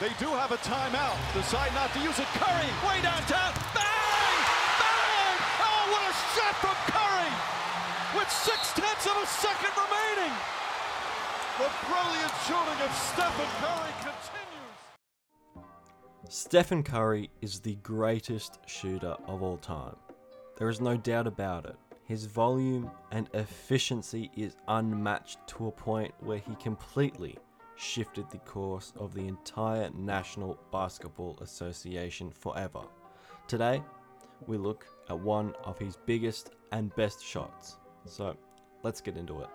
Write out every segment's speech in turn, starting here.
They do have a timeout. Decide not to use it. Curry, way downtown. Bang! Bang! Oh, what a shot from Curry! With six tenths of a second remaining. The brilliant shooting of Stephen Curry continues. Stephen Curry is the greatest shooter of all time. There is no doubt about it. His volume and efficiency is unmatched to a point where he completely shifted the course of the entire National Basketball Association forever. Today, we look at one of his biggest and best shots. So, let's get into it.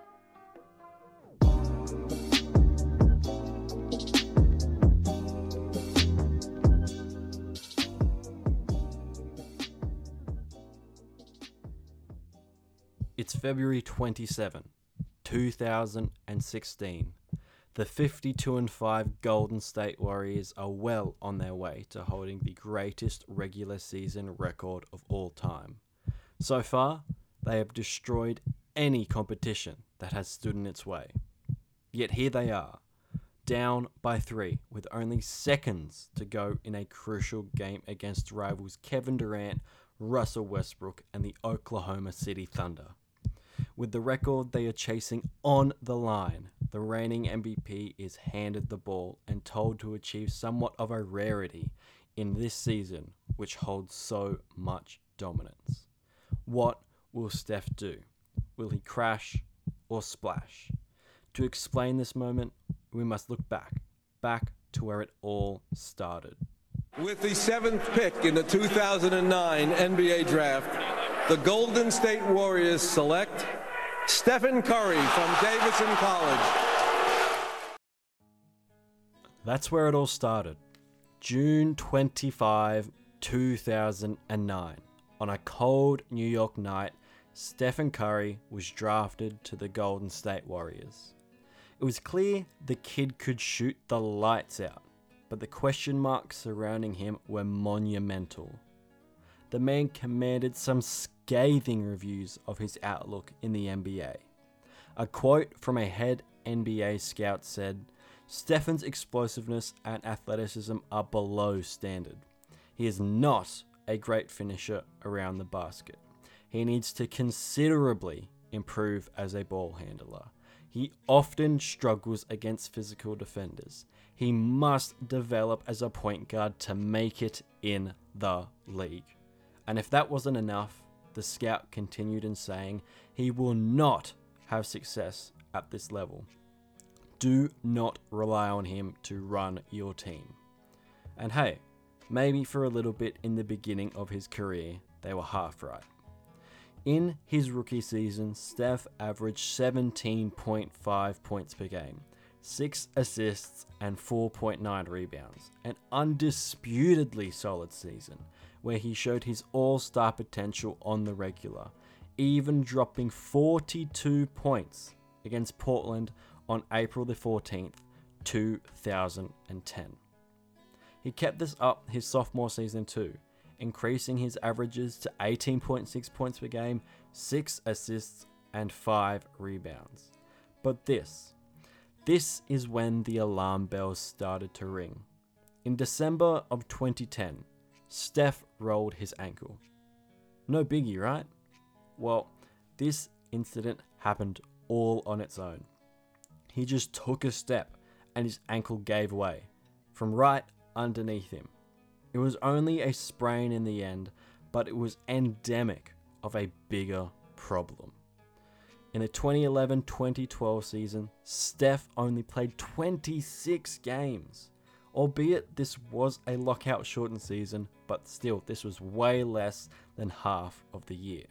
It's February 27, 2016. The 52 and 5 Golden State Warriors are well on their way to holding the greatest regular season record of all time. So far, they have destroyed any competition that has stood in its way. Yet here they are, down by three, with only seconds to go in a crucial game against rivals Kevin Durant, Russell Westbrook, and the Oklahoma City Thunder. With the record they are chasing on the line, the reigning MVP is handed the ball and told to achieve somewhat of a rarity in this season, which holds so much dominance. What will Steph do? Will he crash or splash? To explain this moment, we must look back, back to where it all started. With the seventh pick in the 2009 NBA Draft, the Golden State Warriors select Stephen Curry from Davidson College. That's where it all started. June 25, 2009. On a cold New York night, Stephen Curry was drafted to the Golden State Warriors. It was clear the kid could shoot the lights out, but the question marks surrounding him were monumental. The man commanded some scathing reviews of his outlook in the NBA. A quote from a head NBA scout said, Stephen's explosiveness and athleticism are below standard. He is not a great finisher around the basket. He needs to considerably improve as a ball handler. He often struggles against physical defenders. He must develop as a point guard to make it in the league. And if that wasn't enough, the scout continued in saying he will not have success at this level. Do not rely on him to run your team. And hey, maybe for a little bit in the beginning of his career, they were half right. In his rookie season, Steph averaged 17.5 points per game, 6 assists, and 4.9 rebounds. An undisputedly solid season, where he showed his all star potential on the regular, even dropping 42 points against Portland on April the 14th, 2010. He kept this up his sophomore season too, increasing his averages to 18.6 points per game, 6 assists, and 5 rebounds. But this, this is when the alarm bells started to ring. In December of 2010, Steph rolled his ankle. No biggie, right? Well, this incident happened all on its own. He just took a step and his ankle gave way from right underneath him. It was only a sprain in the end, but it was endemic of a bigger problem. In the 2011 2012 season, Steph only played 26 games. Albeit this was a lockout shortened season, but still, this was way less than half of the year.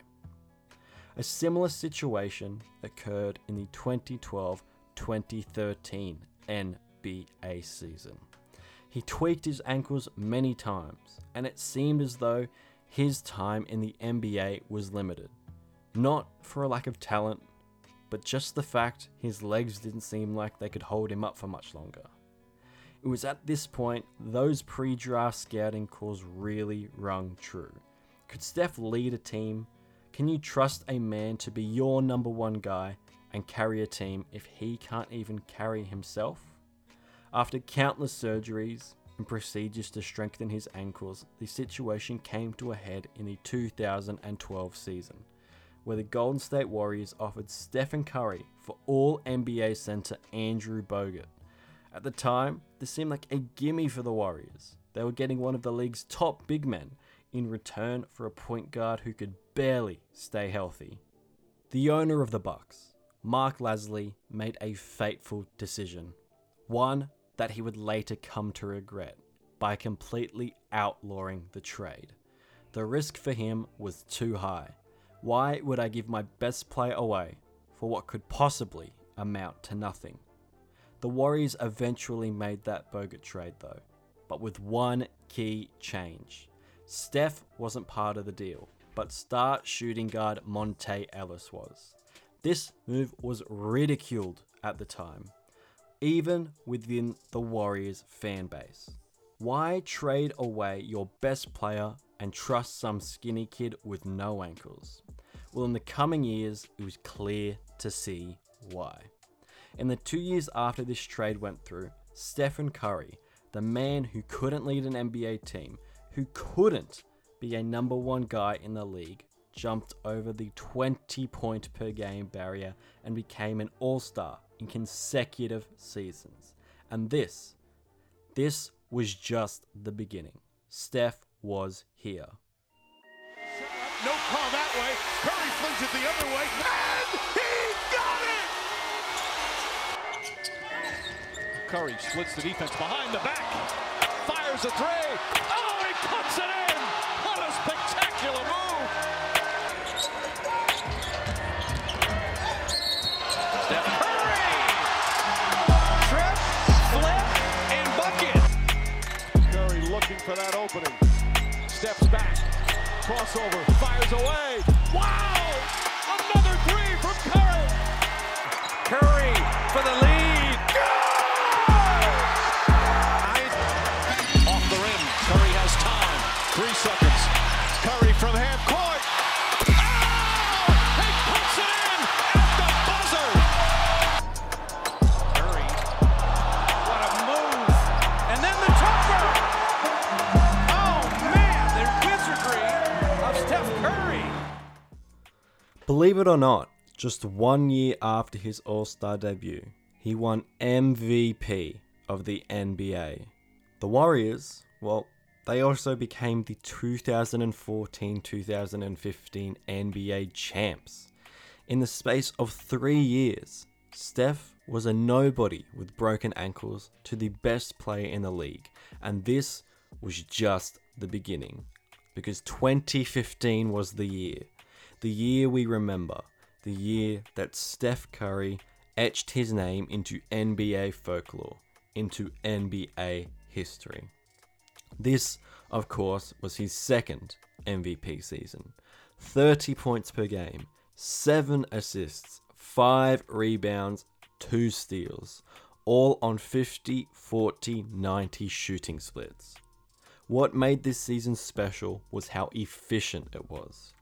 A similar situation occurred in the 2012 2013 NBA season. He tweaked his ankles many times, and it seemed as though his time in the NBA was limited. Not for a lack of talent, but just the fact his legs didn't seem like they could hold him up for much longer. It was at this point those pre draft scouting calls really rung true. Could Steph lead a team? Can you trust a man to be your number one guy and carry a team if he can't even carry himself? After countless surgeries, and procedures to strengthen his ankles, the situation came to a head in the 2012 season, where the Golden State Warriors offered Stephen Curry for all NBA center Andrew Bogut. At the time, this seemed like a gimme for the Warriors. They were getting one of the league's top big men in return for a point guard who could barely stay healthy. The owner of the Bucks, Marc Lasry, made a fateful decision, one that he would later come to regret by completely outlawing the trade. The risk for him was too high. Why would I give my best player away for what could possibly amount to nothing? The Warriors eventually made that Bogut trade though, but with one key change. Steph wasn't part of the deal, but star shooting guard Monta Ellis was. This move was ridiculed at the time, even within the Warriors fan base. Why trade away your best player and trust some skinny kid with no ankles? Well, in the coming years, it was clear to see why. In the two years after this trade went through, Stephen Curry, the man who couldn't lead an NBA team, who couldn't be a number one guy in the league, jumped over the 20 point per game barrier and became an all star in consecutive seasons. And this, this was just the beginning. Steph was here. No call that way. Curry flings it the other way, and he got it! Curry splits the defense behind the back, fires a three. Oh, he puts it in! What a spectacular move! For that opening. Steps back. Crossover. Fires away. Wow! Another three from Curry. Curry for the lead. It or not, just one year after his All Star debut, he won MVP of the NBA. The Warriors, well, they also became the 2014 2015 NBA champs. In the space of three years, Steph was a nobody with broken ankles to the best player in the league, and this was just the beginning. Because 2015 was the year, the year we remember, the year that Steph Curry etched his name into NBA folklore, into NBA history. This, of course, was his second MVP season 30 points per game, 7 assists, 5 rebounds, 2 steals, all on 50, 40, 90 shooting splits. What made this season special was how efficient it was.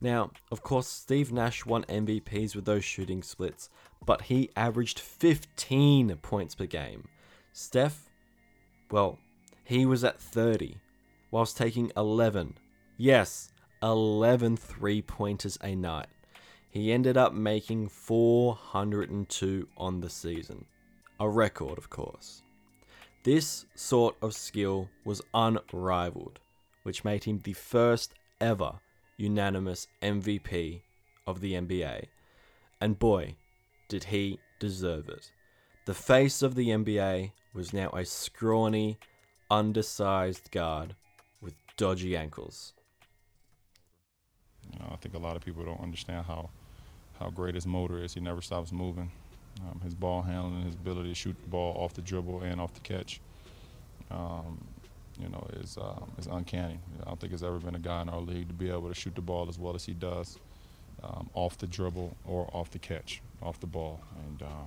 Now, of course, Steve Nash won MVPs with those shooting splits, but he averaged 15 points per game. Steph, well, he was at 30, whilst taking 11, yes, 11 three pointers a night. He ended up making 402 on the season. A record, of course. This sort of skill was unrivaled, which made him the first ever unanimous MVP of the NBA. And boy, did he deserve it. The face of the NBA was now a scrawny, undersized guard with dodgy ankles. You know, I think a lot of people don't understand how how great his motor is. He never stops moving. Um, his ball handling, his ability to shoot the ball off the dribble and off the catch, um, you know, is um, is uncanny. I don't think there's ever been a guy in our league to be able to shoot the ball as well as he does, um, off the dribble or off the catch, off the ball. And um,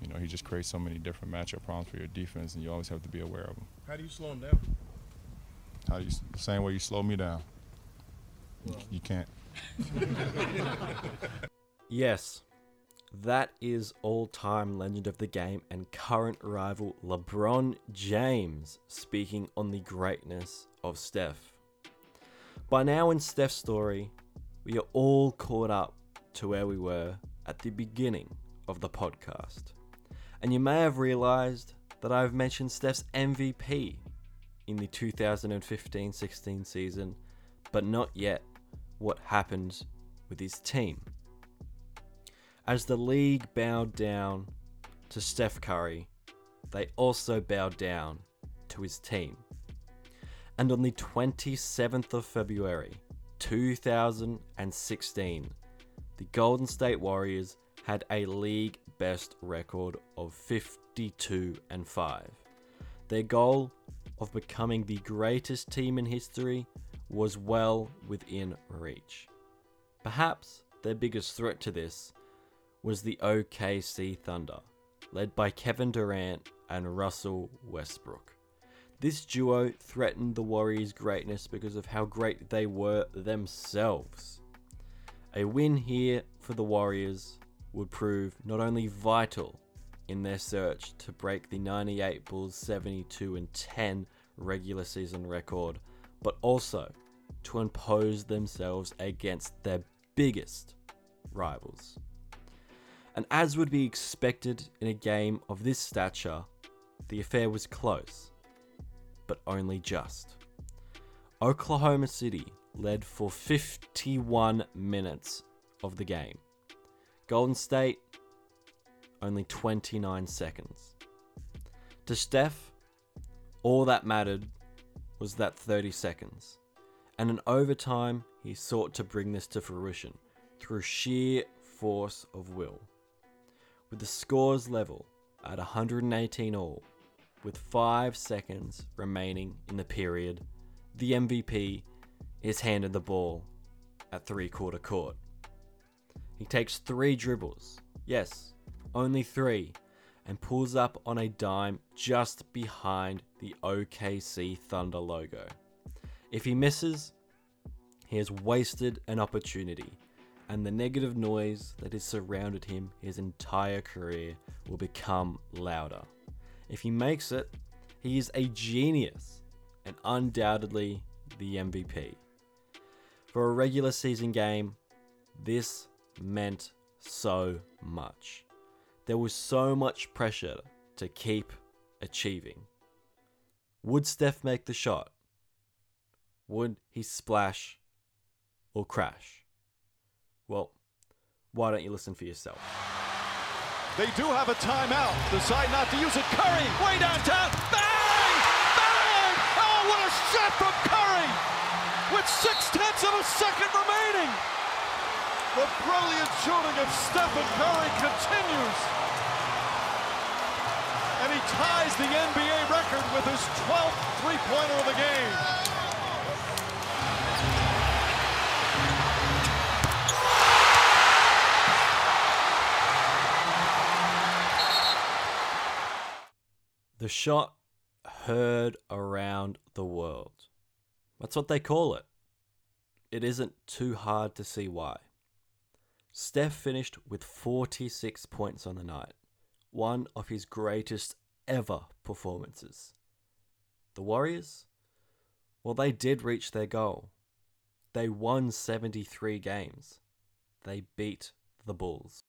you know, he just creates so many different matchup problems for your defense, and you always have to be aware of them. How do you slow him down? How do you the same way you slow me down? You, you can't. Yes, That is all time legend of the game and current rival LeBron James speaking on the greatness of Steph. By now, in Steph's story, we are all caught up to where we were at the beginning of the podcast. And you may have realized that I've mentioned Steph's MVP in the 2015 16 season, but not yet what happened with his team. As the league bowed down to Steph Curry, they also bowed down to his team. And on the 27th of February 2016, the Golden State Warriors had a league best record of 52 and 5. Their goal of becoming the greatest team in history was well within reach. Perhaps their biggest threat to this was the OKC Thunder, led by Kevin Durant and Russell Westbrook. This duo threatened the Warriors' greatness because of how great they were themselves. A win here for the Warriors would prove not only vital in their search to break the 98 Bulls 72 and 10 regular season record, but also to impose themselves against their biggest rivals. And as would be expected in a game of this stature, the affair was close, but only just. Oklahoma City led for 51 minutes of the game. Golden State, only 29 seconds. To Steph, all that mattered was that 30 seconds. And in overtime, he sought to bring this to fruition through sheer force of will. With the scores level at 118 all, with 5 seconds remaining in the period, the MVP is handed the ball at three quarter court. He takes three dribbles, yes, only three, and pulls up on a dime just behind the OKC Thunder logo. If he misses, he has wasted an opportunity, and the negative noise that has surrounded him his entire career will become louder. If he makes it, he is a genius and undoubtedly the MVP. For a regular season game, this meant so much. There was so much pressure to keep achieving. Would Steph make the shot? Would he splash or crash? Well, why don't you listen for yourself? They do have a timeout. Decide not to use it. Curry, way downtown. Bang! Bang! Oh, what a shot from Curry! With six tenths of a second remaining. The brilliant shooting of Stephen Curry continues. And he ties the NBA record with his 12th three-pointer of the game. The shot heard around the world. That's what they call it. It isn't too hard to see why. Steph finished with 46 points on the night, one of his greatest ever performances. The Warriors? Well, they did reach their goal. They won 73 games. They beat the Bulls.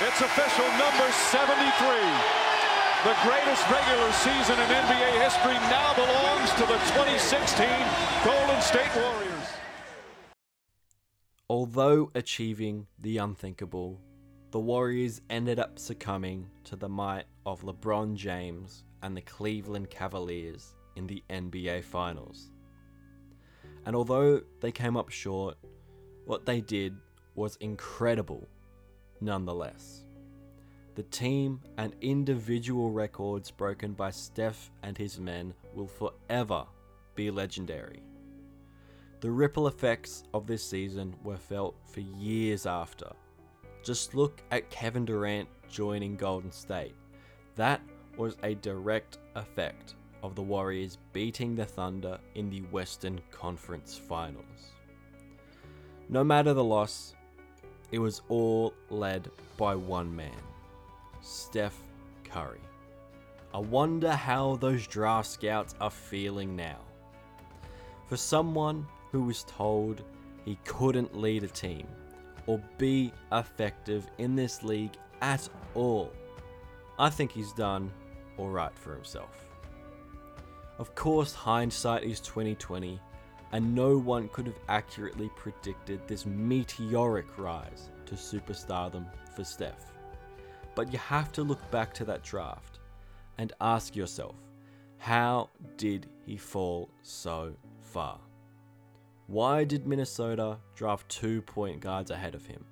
It's official number 73. The greatest regular season in NBA history now belongs to the 2016 Golden State Warriors. Although achieving the unthinkable, the Warriors ended up succumbing to the might of LeBron James and the Cleveland Cavaliers in the NBA Finals. And although they came up short, what they did was incredible nonetheless. The team and individual records broken by Steph and his men will forever be legendary. The ripple effects of this season were felt for years after. Just look at Kevin Durant joining Golden State. That was a direct effect of the Warriors beating the Thunder in the Western Conference Finals. No matter the loss, it was all led by one man Steph Curry. I wonder how those draft scouts are feeling now. For someone who was told he couldn't lead a team or be effective in this league at all, I think he's done alright for himself. Of course, hindsight is 2020, and no one could have accurately predicted this meteoric rise to superstardom for Steph. But you have to look back to that draft and ask yourself, how did he fall so far? Why did Minnesota draft two point guards ahead of him?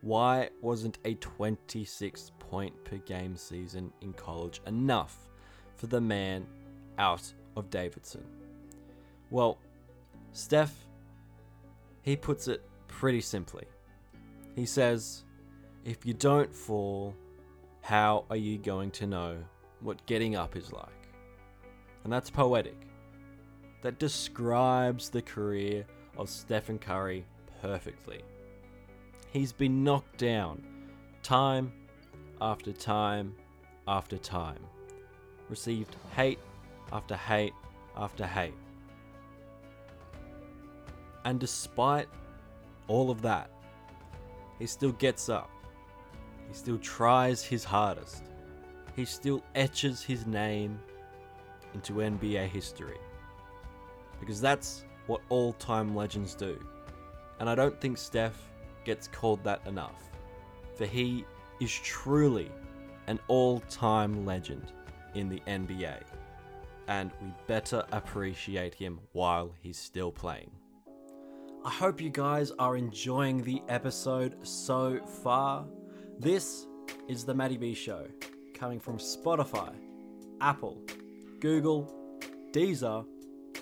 Why wasn't a 26 point per game season in college enough for the man out of Davidson? Well, Steph, he puts it pretty simply. He says, If you don't fall, how are you going to know what getting up is like? And that's poetic. That describes the career of Stephen Curry perfectly. He's been knocked down time after time after time, received hate after hate after hate. And despite all of that, he still gets up. He still tries his hardest. He still etches his name into NBA history. Because that's what all time legends do. And I don't think Steph gets called that enough. For he is truly an all time legend in the NBA. And we better appreciate him while he's still playing. I hope you guys are enjoying the episode so far. This is the Matty B Show, coming from Spotify, Apple, Google, Deezer,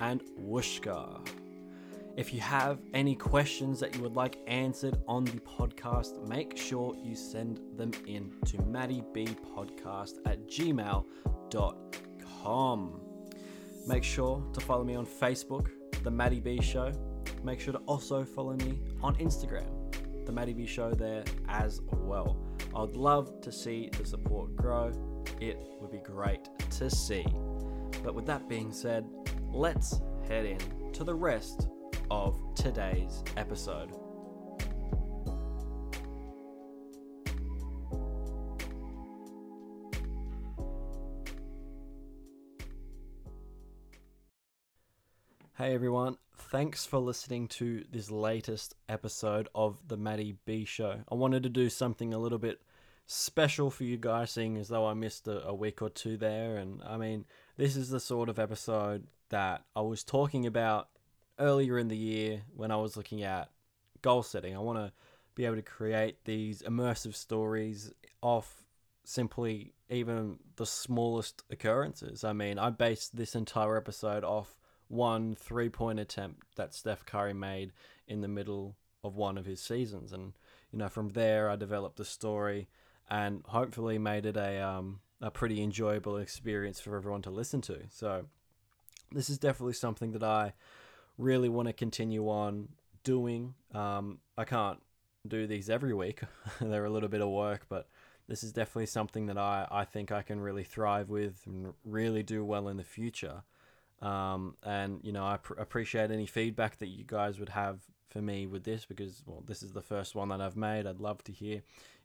and Whooshkaa. If you have any questions that you would like answered on the podcast, make sure you send them in to mattybpodcast at gmail.com. Make sure to follow me on Facebook, The Matty B Show. Make sure to also follow me on Instagram, The Matty B Show, there as well. I'd love to see the support grow. It would be great to see. But with that being said, let's head in to the rest of today's episode. Hey everyone, thanks for listening to this latest episode of the Matty B Show. I wanted to do something a little bit special for you guys, seeing as though I missed a, a week or two there. And I mean, this is the sort of episode that I was talking about earlier in the year when I was looking at goal setting. I want to be able to create these immersive stories off simply even the smallest occurrences. I mean, I based this entire episode off one three point attempt that Steph Curry made in the middle of one of his seasons. And, you know, from there, I developed the story and hopefully made it a, um, a pretty enjoyable experience for everyone to listen to. So, this is definitely something that I really want to continue on doing. Um, I can't do these every week, they're a little bit of work, but this is definitely something that I, I think I can really thrive with and really do well in the future. Um, and you know, I pr- appreciate any feedback that you guys would have for me with this because well, this is the first one that I've made. I'd love to hear. You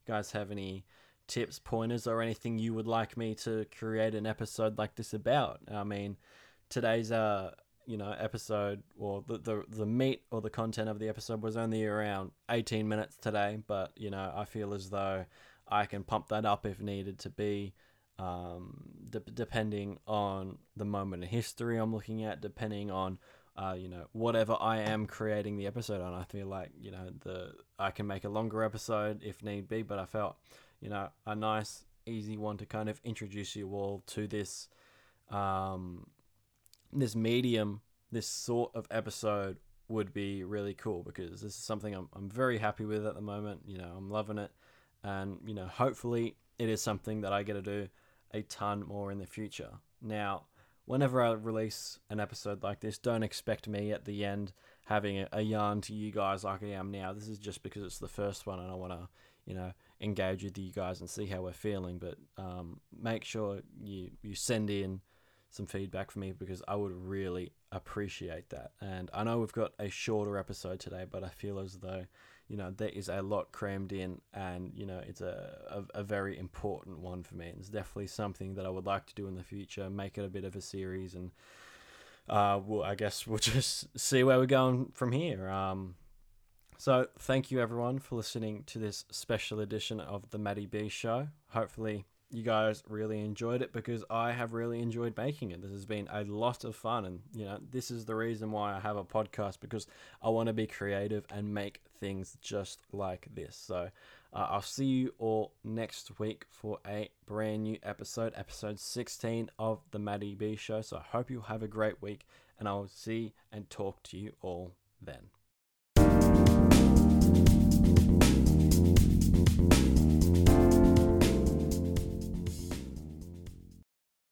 guys have any tips, pointers, or anything you would like me to create an episode like this about? I mean, today's uh you know episode or the, the the meat or the content of the episode was only around 18 minutes today but you know i feel as though i can pump that up if needed to be um, de- depending on the moment in history I'm looking at, depending on uh, you know whatever I am creating the episode on. I feel like you know the I can make a longer episode if need be, but I felt you know a nice easy one to kind of introduce you all to this um, this medium, this sort of episode would be really cool because this is something I'm, I'm very happy with at the moment. You know, I'm loving it. And, you know, hopefully it is something that I get to do a ton more in the future. Now, whenever I release an episode like this, don't expect me at the end having a, yarn to you guys like I am now. This is just because it's the first one and I want to, you know, engage with you guys and see how we're feeling. But um, make sure you, you send in some feedback for me because I would really appreciate that. And I know we've got a shorter episode today, but I feel as though, you know, there is a lot crammed in and, you know, it's a, a, a very important one for me. And it's definitely something that I would like to do in the future, make it a bit of a series and uh, well, I guess we'll just see where we're going from here. Um, so, thank you everyone for listening to this special edition of the Matty B Show. Hopefully, you guys really enjoyed it because I have really enjoyed making it. This has been a lot of fun, and you know, this is the reason why I have a podcast because I want to be creative and make things just like this. So, uh, I'll see you all next week for a brand new episode, episode 16 of the Matty B Show. So, I hope you have a great week, and I'll see and talk to you all then.